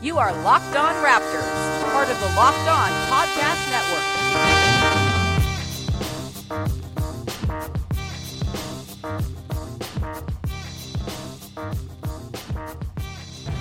You are Locked On Raptors, part of the Locked On Podcast Network.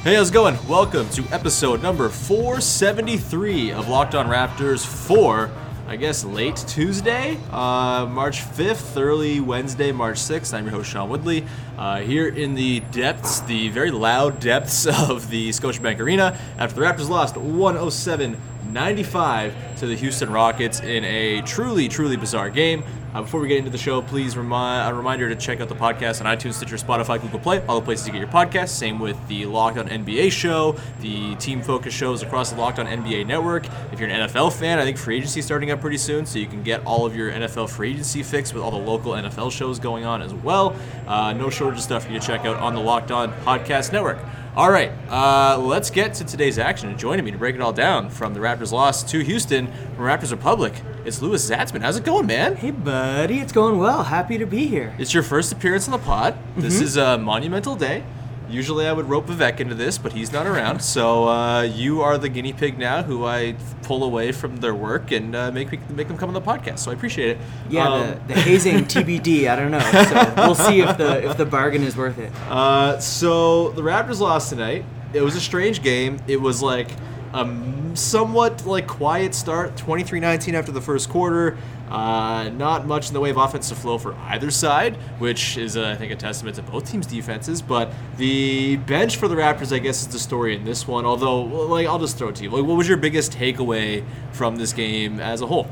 Hey, how's it going? Welcome to episode number 473 of Locked On Raptors for, I guess, late Tuesday, uh, March 5th, early Wednesday, March 6th. I'm your host, Sean Woodley, uh, here in the depths, the very loud depths of the Scotiabank Arena after the Raptors lost 107 95 to the Houston Rockets in a truly, truly bizarre game. Uh, before we get into the show, please remind a reminder to check out the podcast on iTunes, Stitcher, Spotify, Google Play, all the places you get your podcasts. Same with the Locked On NBA show, the team focus shows across the Locked On NBA network. If you're an NFL fan, I think free agency is starting up pretty soon, so you can get all of your NFL free agency fix with all the local NFL shows going on as well. Uh, no shortage of stuff for you to check out on the Locked On Podcast Network. All right, uh, let's get to today's action. And joining me to break it all down from the Raptors' loss to Houston from Raptors Republic, it's Louis Zatzman. How's it going, man? Hey, buddy, it's going well. Happy to be here. It's your first appearance on the pod. This is a monumental day. Usually I would rope Vivek into this, but he's not around. So uh, you are the guinea pig now, who I pull away from their work and uh, make make them come on the podcast. So I appreciate it. Yeah, Um, the, the hazing TBD. I don't know. So we'll see if the if the bargain is worth it. Uh, so the Raptors lost tonight. It was a strange game. It was like a somewhat like quiet start, 23-19 after the first quarter. Uh, not much in the way of offensive flow for either side, which is, uh, I think, a testament to both teams' defenses. But the bench for the Raptors, I guess, is the story in this one. Although, like, I'll just throw it to you. Like, what was your biggest takeaway from this game as a whole?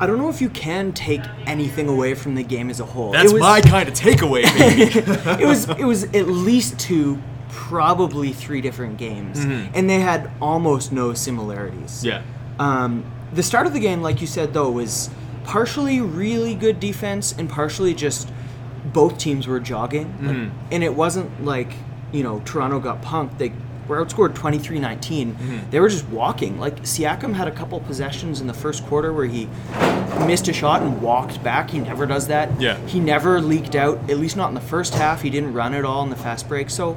I don't know if you can take anything away from the game as a whole. That's it was, my kind of takeaway, baby. it was it was at least two, probably three different games, and they had almost no similarities. Mm-hmm. yeah. Um, the start of the game, like you said, though, was partially really good defense and partially just both teams were jogging. Mm-hmm. and it wasn't like, you know, Toronto got punked. They were outscored 23 19. Mm-hmm. They were just walking. Like, Siakam had a couple possessions in the first quarter where he missed a shot and walked back. He never does that. Yeah. He never leaked out, at least not in the first half. He didn't run at all in the fast break. So,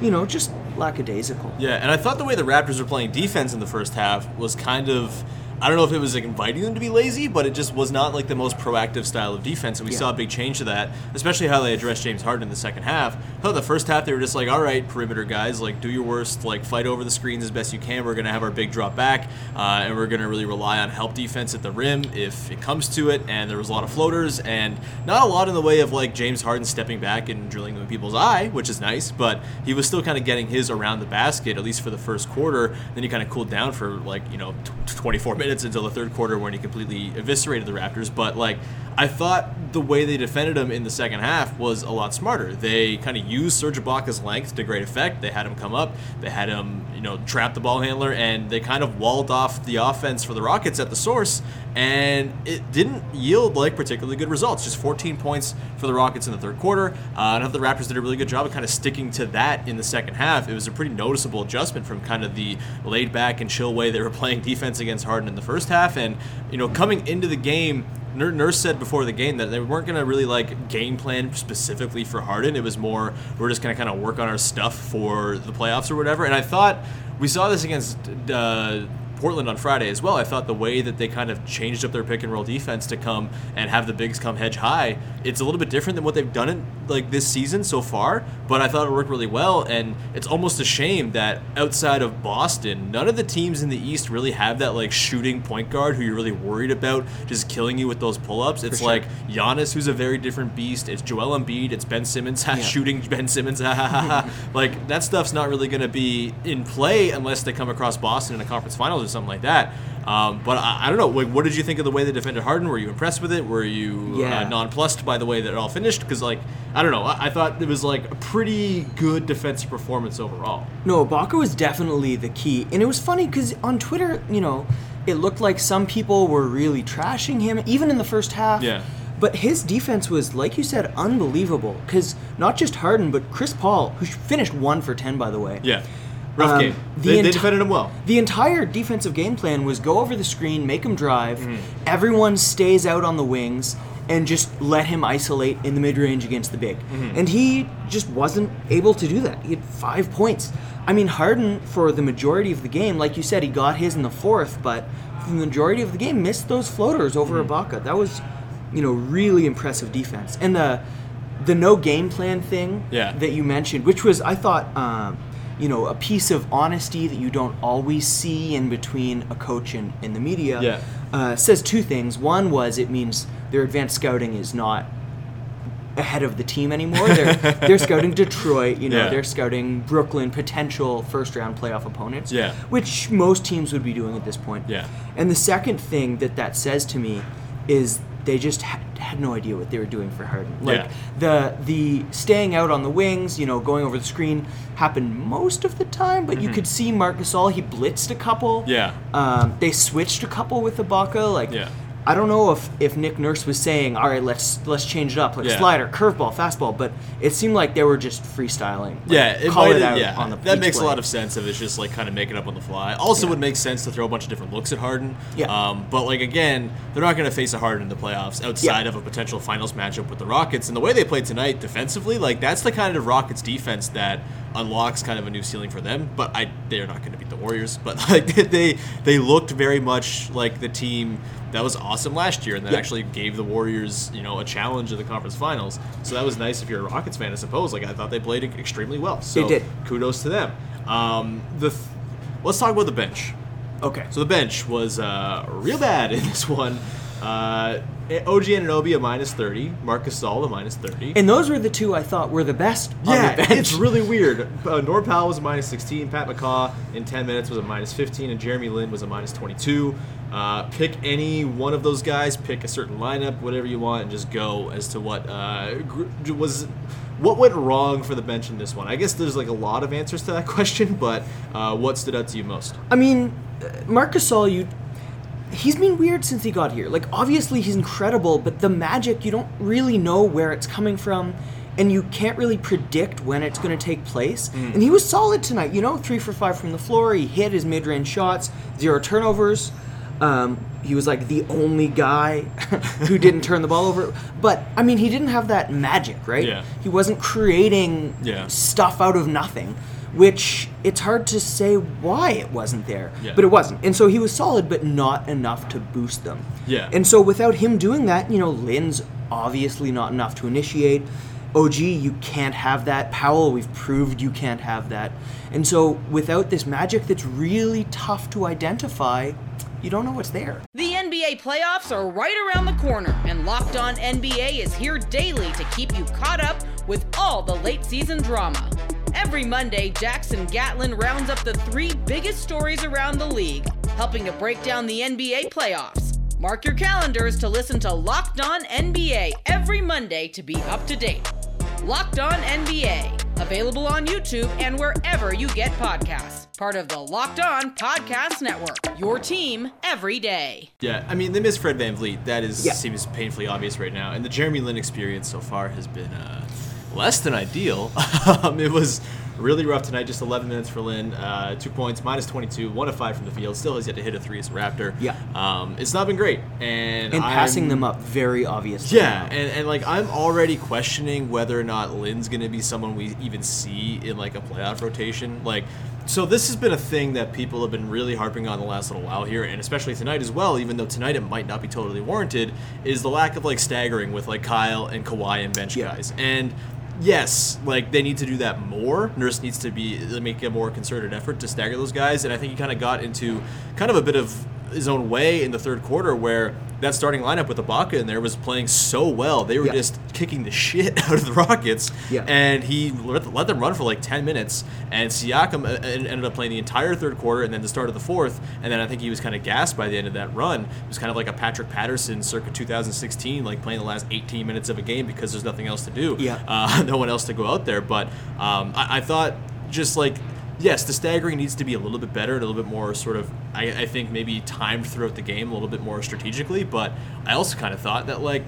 you know, just lackadaisical. Yeah, and I thought the way the Raptors were playing defense in the first half was kind of. I don't know if it was like inviting them to be lazy, but it just was not like the most proactive style of defense, and we Yeah. saw a big change to that, especially how they addressed James Harden in the second half. I the first half they were just like, all right, perimeter guys, like do your worst, like fight over the screens as best you can. We're gonna have our big drop back, uh, and we're gonna really rely on help defense at the rim if it comes to it. And there was a lot of floaters, and not a lot in the way of like James Harden stepping back and drilling them in people's eye, which is nice, but he was still kind of getting his around the basket at least for the first quarter. Then he kind of cooled down for like you know t- 24 minutes until the third quarter when he completely eviscerated the Raptors. But like I thought the way they defended him in the second half was a lot smarter. They kind of used Serge Ibaka's length to great effect. They had him come up, they had him you know trap the ball handler, and they kind of walled off the offense for the Rockets at the source. And it didn't yield like particularly good results. Just 14 points for the Rockets in the third quarter. Uh, I the Raptors did a really good job of kind of sticking to that in the second half. It was a pretty noticeable adjustment from kind of the laid back and chill way they were playing defense against Harden in the first half. And you know, coming into the game, Nurse said before the game that they weren't going to really like game plan specifically for Harden. It was more we're just going to kind of work on our stuff for the playoffs or whatever. And I thought we saw this against uh, Portland on Friday as well. I thought the way that they kind of changed up their pick and roll defense to come and have the bigs come hedge high, it's a little bit different than what they've done it like this season so far. But I thought it worked really well, and it's almost a shame that outside of Boston, none of the teams in the East really have that like shooting point guard who you're really worried about just killing you with those pull ups. It's sure. like Giannis, who's a very different beast. It's Joel Embiid. It's Ben Simmons shooting Ben Simmons. like that stuff's not really going to be in play unless they come across Boston in a conference finals or something like that. Um, but I, I don't know. Like, what did you think of the way they defended Harden? Were you impressed with it? Were you Yeah. uh, nonplussed by the way that it all finished? Because like I don't know. I, I thought it was like a pretty good defensive performance overall. No, Ibaka was definitely the key. And it was funny because on Twitter, you know, it looked like some people were really trashing him, even in the first half. Yeah. But his defense was, like you said, unbelievable. Because not just Harden, but Chris Paul, who finished one for 10, by the way. Yeah, rough Um, game. the They, they defended him well. The entire defensive game plan was go over the screen, make him drive, Mm-hmm. everyone stays out on the wings, and just let him isolate in the mid range against the big. Mm-hmm. And he just wasn't able to do that. He had five points. I mean, Harden, for the majority of the game, like you said, he got his in the fourth, but for the majority of the game, missed those floaters over Ibaka. That was, you know, really impressive defense. And the the no game plan thing Yeah. that you mentioned, which was I thought, um, you know, a piece of honesty that you don't always see in between a coach and, and the media. Yeah. Uh, says two things. One was it means their advanced scouting is not ahead of the team anymore. They're they're scouting Detroit, you know, Yeah. they're scouting Brooklyn, potential first round playoff opponents. Yeah. Which most teams would be doing at this point. Yeah. And the second thing that that says to me is they just had, had no idea what they were doing for Harden. Like Yeah. the the staying out on the wings, you know, going over the screen happened most of the time, but you could see Marc Gasol. He blitzed a couple. Mm-hmm. Yeah. Um, they switched a couple with Ibaka. Like Yeah. I don't know if, if Nick Nurse was saying, all right, let's let's change it up, like Yeah. slider, curveball, fastball, but it seemed like they were just freestyling. Like, Yeah, it call might. it out yeah, on the that makes a lot of sense. If it's just like kind of making up on the fly. Also, Yeah. would make sense to throw a bunch of different looks at Harden. Yeah. Um, but like again, they're not going to face a Harden in the playoffs outside Yeah. of a potential finals matchup with the Rockets. And the way they played tonight defensively, like that's the kind of Rockets defense that unlocks kind of a new ceiling for them. But I, they're not going to beat the Warriors. But like they, they looked very much like the team that was awesome last year, and that Yeah. actually gave the Warriors, you know, a challenge in the conference finals. So that was nice if you're a Rockets fan, I suppose. Like I thought they played extremely well. So did. Kudos to them. Um, the th- let's talk about the bench. Okay. So the bench was uh, real bad in this one. Uh, OG Anunoby a minus thirty, Marcus Gasol a minus thirty. and those were the two I thought were the best on yeah, the bench. it's really weird. Uh, Norm Powell was a minus 16. Pat McCaw in 10 minutes was a minus 15, and Jeremy Lin was a minus 22. Uh, pick any one of those guys. Pick a certain lineup, whatever you want, and just go as to what uh, gr- was what went wrong for the bench in this one. I guess there's like a lot of answers to that question, but uh, what stood out to you most? I mean, uh, Marc Gasol, you. He's been weird since he got here. Like, obviously, he's incredible, but the magic, you don't really know where it's coming from, and you can't really predict when it's going to take place. And he was solid tonight, you know, three for five from the floor. He hit his mid range shots, zero turnovers. Um, he was like the only guy who didn't turn the ball over. But, I mean, he didn't have that magic, right? Yeah. He wasn't creating Yeah. stuff out of nothing, which it's hard to say why it wasn't there. Yeah. But it wasn't. And so he was solid, but not enough to boost them. Yeah. And so without him doing that, you know, Lin's obviously not enough to initiate. OG, you can't have that. Powell, we've proved you can't have that. And so without this magic that's really tough to identify, you don't know what's there. The NBA playoffs are right around the corner, and Locked On NBA is here daily to keep you caught up with all the late season drama. Every Monday, Jackson Gatlin rounds up the three biggest stories around the league, helping to break down the NBA playoffs. Mark your calendars to listen to Locked On NBA every Monday to be up to date. Locked On NBA, available on YouTube and wherever you get podcasts. Part of the Locked On Podcast Network. Your team every day. Yeah, I mean they miss Fred VanVleet. That is Yeah. seems painfully obvious right now. And the Jeremy Lin experience so far has been uh, less than ideal. um, it was really rough tonight. Just 11 minutes for Lin, uh, two points, minus 22, one of five from the field. Still has yet to hit a three as a Raptor. Yeah. um, it's not been great. And And passing I'm- them up very obviously. yeah, and, and like I'm already questioning whether or not Lin's gonna be someone we even see in like a playoff rotation. Like, so this has been a thing that people have been really harping on the last little while here, and especially tonight as well. Even though tonight it might not be totally warranted, is the lack of like staggering with like Kyle and Kawhi and bench Yeah. guys. And yes, like they need to do that more. Nurse needs to be uh, make a more concerted effort to stagger those guys, and I think he kind of got into kind of a bit of his own way in the third quarter where that starting lineup with Ibaka in there was playing so well. They were Yeah. just kicking the shit out of the Rockets. Yeah. And he let, them run for like 10 minutes. And Siakam uh, ended up playing the entire third quarter and then the start of the fourth. And then I think he was kind of gassed by the end of that run. It was kind of like a Patrick Patterson circa 2016, like playing the last 18 minutes of a game because there's nothing else to do. Yeah. Uh, no one else to go out there. But um, I, I thought just like yes, the staggering needs to be a little bit better and a little bit more sort of, I, I think, maybe timed throughout the game a little bit more strategically. But I also kind of thought that, like,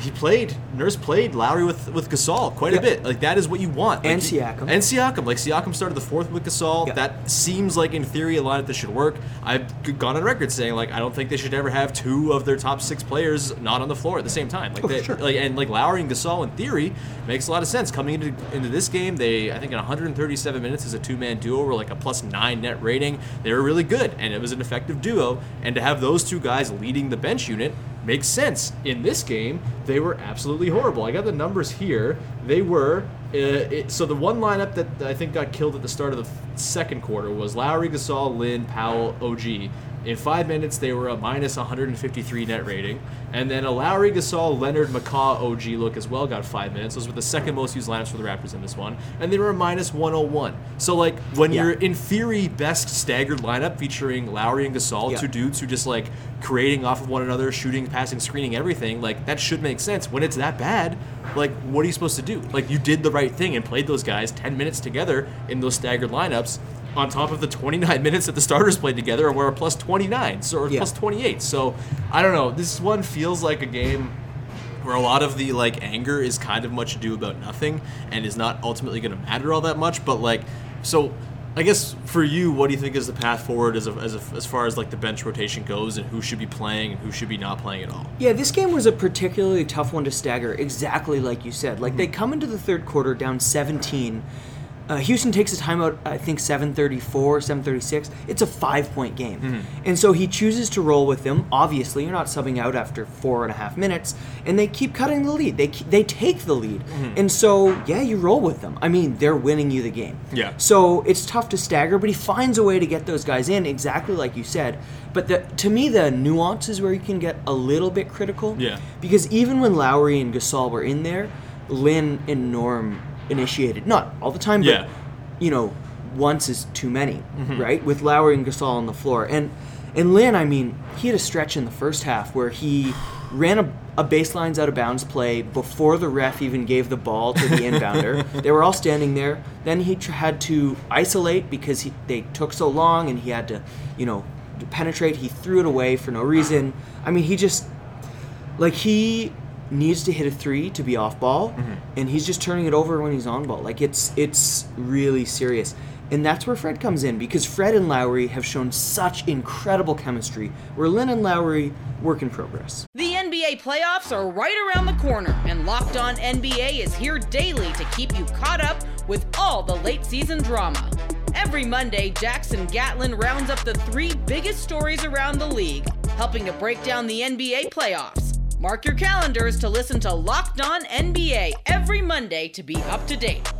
he played, Nurse played Lowry with, with Gasol quite Yeah. a bit. Like, that is what you want. Like, And Siakam. And Siakam. Like, Siakam started the fourth with Gasol. Yeah. That seems like, in theory, a lineup that should work. I've gone on record saying, like, I don't think they should ever have two of their top six players not on the floor at the same time. Like, Oh, they, sure. like and like Lowry and Gasol, in theory, makes a lot of sense. Coming into into this game, they I think in 137 minutes as a two man duo were like a plus nine net rating. They were really good, and it was an effective duo. And to have those two guys leading the bench unit makes sense. In this game, they were absolutely horrible. I got the numbers here. They were. Uh, it, so the one lineup that I think got killed at the start of the second quarter was Lowry, Gasol, Lin, Powell, OG. In five minutes, they were a minus 153 net rating. And then a Lowry, Gasol, Leonard, McCaw, OG look as well got five minutes. Those were the second most used lineups for the Raptors in this one. And they were a minus 101. So, like, when Yeah. you're in theory best staggered lineup featuring Lowry and Gasol, Yeah. two dudes who just like creating off of one another, shooting, passing, screening, everything, like, that should make sense. When it's that bad, like, what are you supposed to do? Like, you did the right thing and played those guys 10 minutes together in those staggered lineups on top of the 29 minutes that the starters played together and were a plus 29 so, or Yeah. plus 28 so i don't know this one feels like a game where a lot of the like anger is kind of much ado about nothing and is not ultimately going to matter all that much but like so i guess for you what do you think is the path forward as, a, as, a, as far as like the bench rotation goes and who should be playing and who should be not playing at all Yeah, this game was a particularly tough one to stagger, exactly like you said. Like, they Mm-hmm. come into the third quarter down 17. Uh, Houston takes a timeout, I think 734, 736. It's a five point game. Mm-hmm. And so he chooses to roll with them. Obviously, you're not subbing out after four and a half minutes. And they keep cutting the lead. They, they take the lead. Mm-hmm. And so, yeah, you roll with them. I mean, they're winning you the game. Yeah. So it's tough to stagger, but he finds a way to get those guys in, exactly like you said. But the, to me, the nuance is where you can get a little bit critical. Yeah. Because even when Lowry and Gasol were in there, Lin and Norm initiated. Not all the time, but Yeah. you know, once is too many, Mm-hmm. right? With Lowry and Gasol on the floor. And and Lin, I mean, he had a stretch in the first half where he ran a, a baselines out of bounds play before the ref even gave the ball to the inbounder. they were all standing there. Then he tr- had to isolate because he, they took so long and he had to, you know, to penetrate. He threw it away for no reason. I mean, he just like he needs to hit a three to be off ball mm-hmm. and he's just turning it over when he's on ball like it's it's really serious and that's where Fred comes in because Fred and Lowry have shown such incredible chemistry where Lin and Lowry work in progress The NBA playoffs are right around the corner, and Locked On NBA is here daily to keep you caught up with all the late season drama. Every Monday, Jackson Gatlin rounds up the three biggest stories around the league, helping to break down the NBA playoffs. Mark your calendars to listen to Locked On NBA every Monday to be up to date.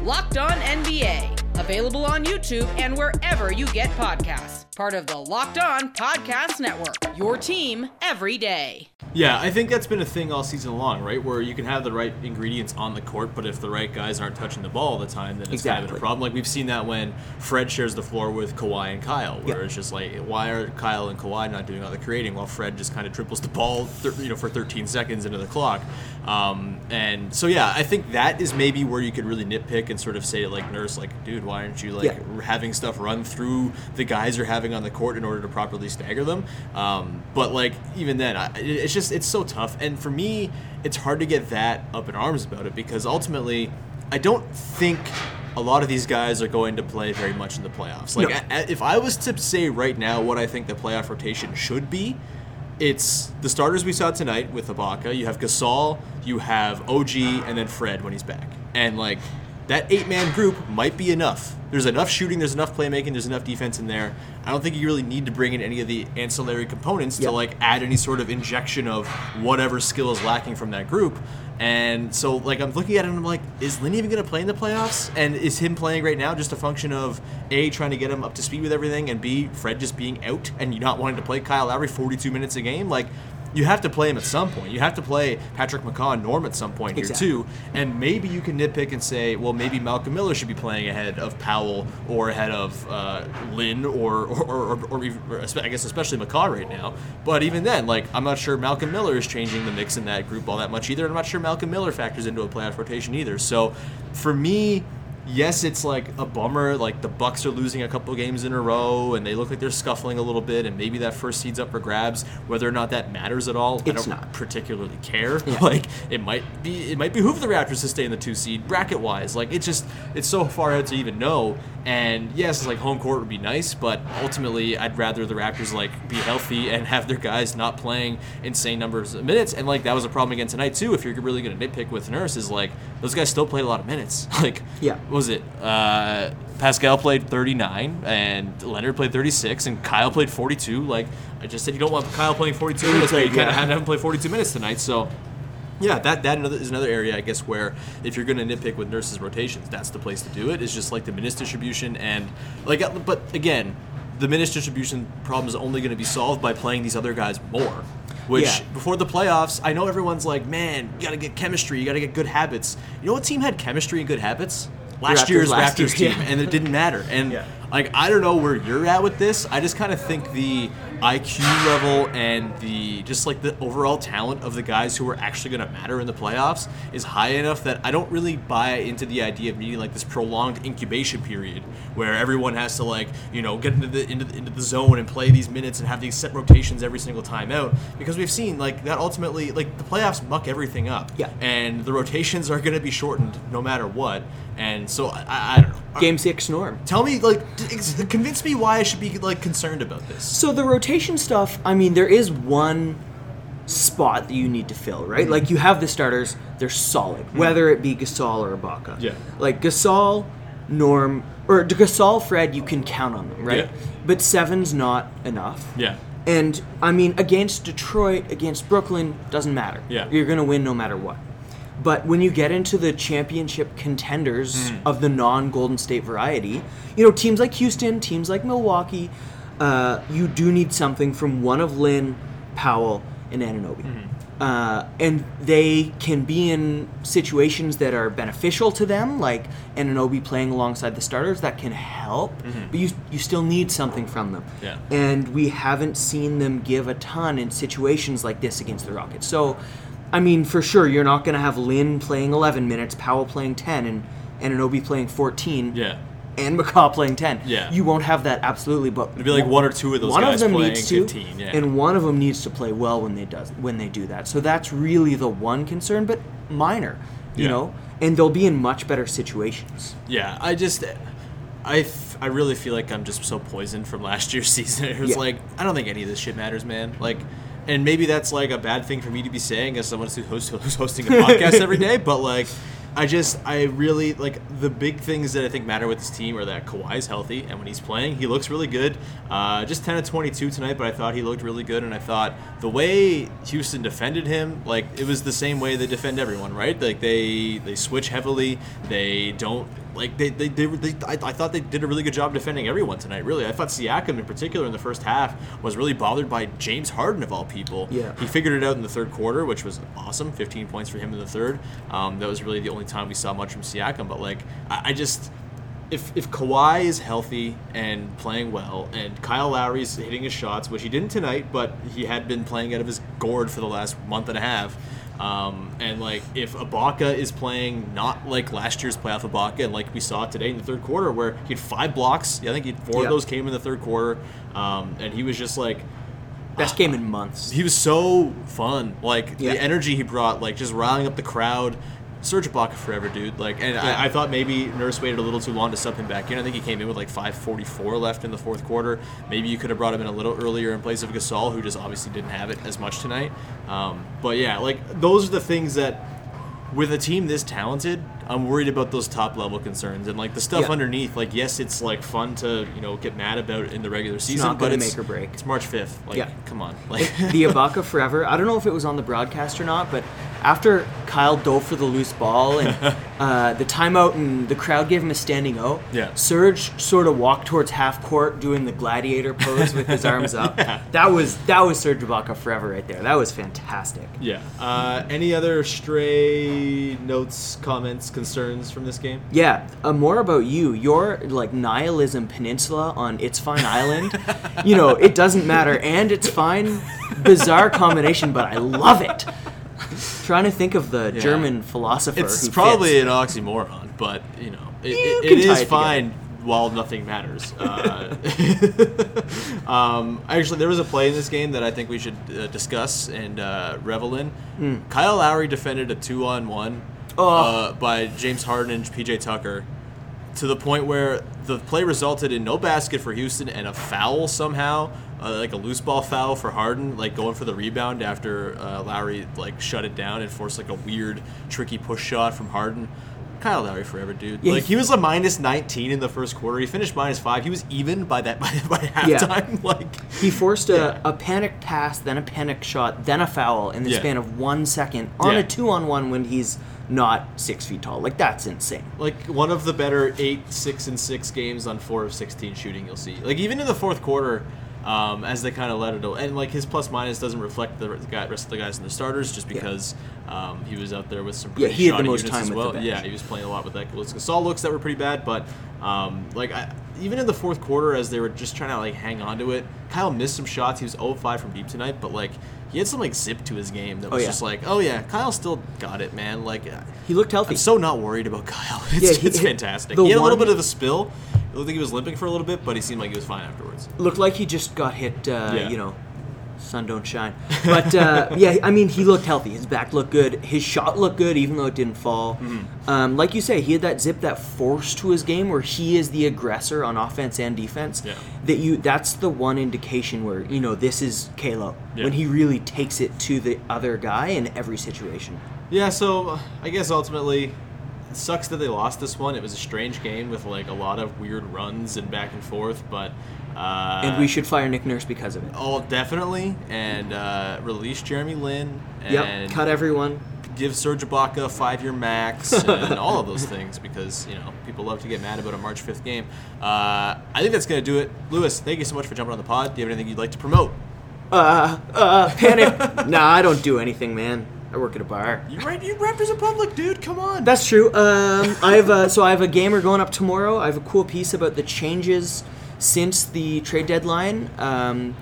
Locked On NBA, available on YouTube and wherever you get podcasts. Part of the Locked On Podcast Network. Your team every day. Yeah, I think that's been a thing all season long, right? Where you can have the right ingredients on the court, but if the right guys aren't touching the ball all the time, then it's kind of Exactly. a problem. Like we've seen that when Fred shares the floor with Kawhi and Kyle, where Yeah. it's just like, why are Kyle and Kawhi not doing all the creating while Fred just kind of triples the ball, thir- you know, for 13 seconds into the clock? Um, and so yeah, I think that is maybe where you could really nitpick and sort of say like Nurse, like, dude, why aren't you like Yeah. having stuff run through the guys you're having on the court in order to properly stagger them. Um, but like even then, I, it's just it's so tough. And for me, it's hard to get that up in arms about it because ultimately, I don't think a lot of these guys are going to play very much in the playoffs. Like No. a- if I was to say right now what I think the playoff rotation should be. It's the starters we saw tonight with Ibaka. You have Gasol, you have OG, and then Fred when he's back. And like that eight man group might be enough. There's enough shooting, there's enough playmaking, there's enough defense in there. I don't think you really need to bring in any of the ancillary components Yeah. to like add any sort of injection of whatever skill is lacking from that group. And so like I'm looking at it and I'm like, is Lin even gonna play in the playoffs? And is him playing right now just a function of A trying to get him up to speed with everything and B Fred just being out and you not wanting to play Kyle Lowry 42 minutes a game? Like you have to play him at some point. You have to play Patrick McCaw and Norm at some point here too. And maybe you can nitpick and say, well, maybe Malcolm Miller should be playing ahead of Powell or ahead of uh, Lin or or, or, or, or I guess especially McCaw right now. But even then, like I'm not sure Malcolm Miller is changing the mix in that group all that much either. I'm not sure Malcolm Miller factors into a playoff rotation either. So for me, yes, it's like a bummer. Like the Bucks are losing a couple games in a row, and they look like they're scuffling a little bit, and maybe that first seed's up for grabs. Whether or not that matters at all, I don't not. particularly care. Yeah. Like it might be, it might behoove the Raptors to stay in the two seed bracket wise. Like it's just, it's so far out to even know. And yes, like home court would be nice, but ultimately, I'd rather the Raptors like be healthy and have their guys not playing insane numbers of minutes. And like that was a problem again tonight too. If you're really going to nitpick with Nurse, is like those guys still played a lot of minutes. Like Yeah. Was it? Uh, Pascal played 39, and Leonard played 36, and Kyle played 42. Like I just said, you don't want Kyle playing 42 minutes, but you kind of had have him play 42 minutes tonight. So yeah, that that another, is another area I guess where if you're going to nitpick with Nurse's rotations, that's the place to do it. it. Is just like the minutes distribution and like, uh, but again, the minutes distribution problem is only going to be solved by playing these other guys more. Which Yeah. before the playoffs, I know everyone's like, man, you got to get chemistry, you got to get good habits. You know what team had chemistry and good habits? Last Raptors year's last Raptors year, team, yeah. and it didn't matter. And Yeah. like I don't know where you're at with this. I just kind of think the IQ level and the just like the overall talent of the guys who are actually going to matter in the playoffs is high enough that I don't really buy into the idea of needing like this prolonged incubation period where everyone has to like you know get into the into the, into the zone and play these minutes and have these set rotations every single time out because we've seen like that ultimately like the playoffs muck everything up Yeah. and the rotations are going to be shortened no matter what and so I, I, don't know Game six norm. Tell me, like, convince me why I should be like concerned about this. So the rotation stuff, I mean, there is one spot that you need to fill, Mm-hmm. right? Like you have the starters, they're solid, whether it be Gasol or Ibaka. Yeah. Like Gasol, Norm, or Gasol, Fred, you can count on them, right? Yeah. But seven's not enough. Yeah, And I mean, against Detroit, against Brooklyn, doesn't matter. Yeah. You're going to win no matter what. But when you get into the championship contenders Hmm. of the non Golden State variety, you know, teams like Houston, teams like Milwaukee, uh, you do need something from one of Lin, Powell, and Anunoby. Hmm. Uh, and they can be in situations that are beneficial to them, like Anunoby playing alongside the starters, that can help. But you, you still need something from them. Mm-hmm. Yeah. And we haven't seen them give a ton in situations like this against the Rockets. So, I mean, for sure, you're not going to have Lin playing 11 minutes, Powell playing 10, and Anunoby playing 14, yeah. And McCaw playing 10. Yeah. You won't have that absolutely, but It'd be like one or two of those one guys of them playing needs to, 15, yeah. and one of them needs to play well when they does when they do that. So that's really the one concern, but minor, you Yeah. know. And they'll be in much better situations. Yeah, I just, I, f- I really feel like I'm just so poisoned from last year's season. It was Yeah. like I don't think any of this shit matters, man. Like, and maybe that's like a bad thing for me to be saying as someone who's, host, who's hosting a podcast every day. But like, I just, I really like the big things that I think matter with this team are that Kawhi's healthy, and when he's playing, he looks really good. Uh, just 10 of 22 tonight, but I thought he looked really good, and I thought the way Houston defended him, like it was the same way they defend everyone, right? Like they they switch heavily, they don't like they they, they, they I, I thought they did a really good job defending everyone tonight. Really, I thought Siakam in particular in the first half was really bothered by James Harden of all people. Yeah. he figured it out in the third quarter, which was awesome. 15 points for him in the third. Um, that was really the only time we saw much from Siakam. But like, I, I just if if Kawhi is healthy and playing well, and Kyle Lowry's hitting his shots, which he didn't tonight, but he had been playing out of his gourd for the last month and a half. Um, and like if Ibaka is playing not like last year's playoff Ibaka, and like we saw today in the third quarter, where he had five blocks, I think he had four Yeah. of those came in the third quarter, um, and he was just like Best game in months. he was so fun. Like Yeah. the energy he brought, like just riling up the crowd. Serge Ibaka forever, dude. Like, and Yeah. I, I thought maybe Nurse waited a little too long to sub him back in. I think he came in with like 5:44 left in the fourth quarter. Maybe you could have brought him in a little earlier in place of Gasol, who just obviously didn't have it as much tonight. Um, but yeah, like those are the things that, with a team this talented, I'm worried about those top level concerns and like the stuff Yeah. underneath. Like, yes, it's like fun to you know get mad about in the regular season, not but it's make or break. It's March 5th. Like, Yeah. come on, like. the Ibaka Forever. I don't know if it was on the broadcast or not, but after Kyle dove for the loose ball and uh, the timeout and the crowd gave him a standing O. Yeah. Serge sort of walked towards half court doing the gladiator pose with his arms up. That was that was Serge Ibaka forever right there. That was fantastic. Yeah. Uh, any other stray notes, comments, concerns from this game? Yeah, uh, more about you. Your like nihilism peninsula on It's Fine Island. you know, it doesn't matter, and it's fine. Bizarre combination, but I love it. Trying to think of the Yeah. German philosopher. It's probably fits. an oxymoron, but you know, it, You it, it is it fine while nothing matters. Uh, um, actually, there was a play in this game that I think we should uh, discuss and uh, revel in. Hmm. Kyle Lowry defended a two-on-one Oh. uh, by James Harden and PJ Tucker. To the point where the play resulted in no basket for Houston and a foul somehow, uh, like a loose ball foul for Harden, like going for the rebound after uh, Lowry like shut it down and forced like a weird, tricky push shot from Harden. Kyle Lowry forever, dude. Yeah, like he- he was a minus 19 in the first quarter. He finished minus five. He was even by that by, by Yeah. halftime. Like He forced a, Yeah. a panic pass, then a panic shot, then a foul in the Yeah. span of one second on Yeah. a two on one when he's not six feet tall. Like that's insane. like one of the better eight, six, and six games on four of sixteen shooting. You'll see. Like even in the fourth quarter, um, as they kind of let it go, and like his plus minus doesn't reflect the guy, rest of the guys in the starters, just because um, he was out there with some pretty Yeah, he had the most time as with the well. Yeah, he was playing a lot with that. Gasol looks that were pretty bad, but um, like I, even in the fourth quarter, as they were just trying to like hang on to it, Kyle missed some shots. He was 0 5 from deep tonight, but like. He had some like zip to his game that was yeah. just like, oh yeah, Kyle still got it, man. Like, He looked healthy. I'm so not worried about Kyle. It's, Yeah, he- it's fantastic. He had a little bit of a spill. It looked like he was limping for a little bit, but he seemed like he was fine afterwards. looked like he just got hit. Uh, Yeah. You know, sun don't shine. But uh, yeah, I mean, he looked healthy. His back looked good. His shot looked good, even though it didn't fall. Mm-hmm. Um, like you say, he had that zip, that force to his game, where he is the aggressor on offense and defense. Yeah. That you, that's the one indication where you know this is K-Lo Yeah. when he really takes it to the other guy in every situation. Yeah, so I guess ultimately, it sucks that they lost this one. It was a strange game with like a lot of weird runs and back and forth, but. Uh, and we should fire Nick Nurse because of it. Oh, definitely, and uh, release Jeremy Lin. And Yep, cut everyone. give Serge Ibaka a five-year max and all of those things because you know people love to get mad about a March 5th game. Uh, I think that's gonna do it. Louis, thank you so much for jumping on the pod. Do you have anything you'd like to promote? Uh, uh, panic. nah, I don't do anything, man. I work at a bar. You right? You represent the public, dude. Come on. That's true. Um, I have a, so I have a gamer going up tomorrow. I have a cool piece about the changes since the trade deadline. Um,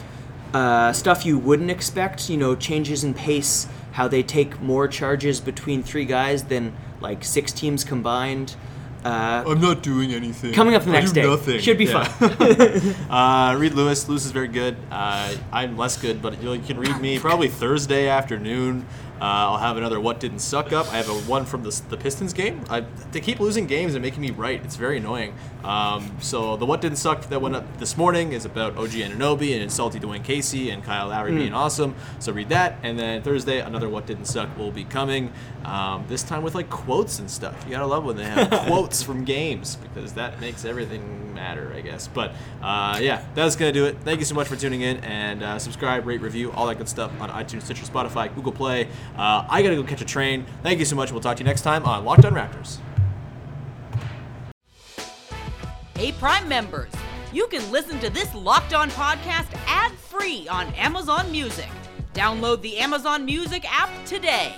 uh, stuff you wouldn't expect. You know, changes in pace. How they take more charges between three guys than like six teams combined. Uh, I'm not doing anything. coming up the I next do day. Nothing. Should be Yeah. fun. Uh, read Louis. Louis is very good. Uh, I'm less good, but you can read me probably Thursday afternoon. Uh, I'll have another What Didn't Suck Up. I have a one from the, the Pistons game. I, they keep losing games and making me right. It's very annoying. Um, so the What Didn't Suck that went up this morning is about OG Anunoby and salty Dwane Casey and Kyle Lowry being awesome. So read that. And then Thursday, another What Didn't Suck will be coming. Um, this time with like quotes and stuff. You gotta love when they have quotes from games because that makes everything matter, I guess. But uh, yeah, that's gonna do it. Thank you so much for tuning in and uh, subscribe, rate, review, all that good stuff on iTunes, Stitcher, Spotify, Google Play. Uh, I gotta go catch a train. Thank you so much. We'll talk to you next time on Locked On Raptors. Hey, Prime members, you can listen to this Locked On podcast ad free on Amazon Music. Download the Amazon Music app today.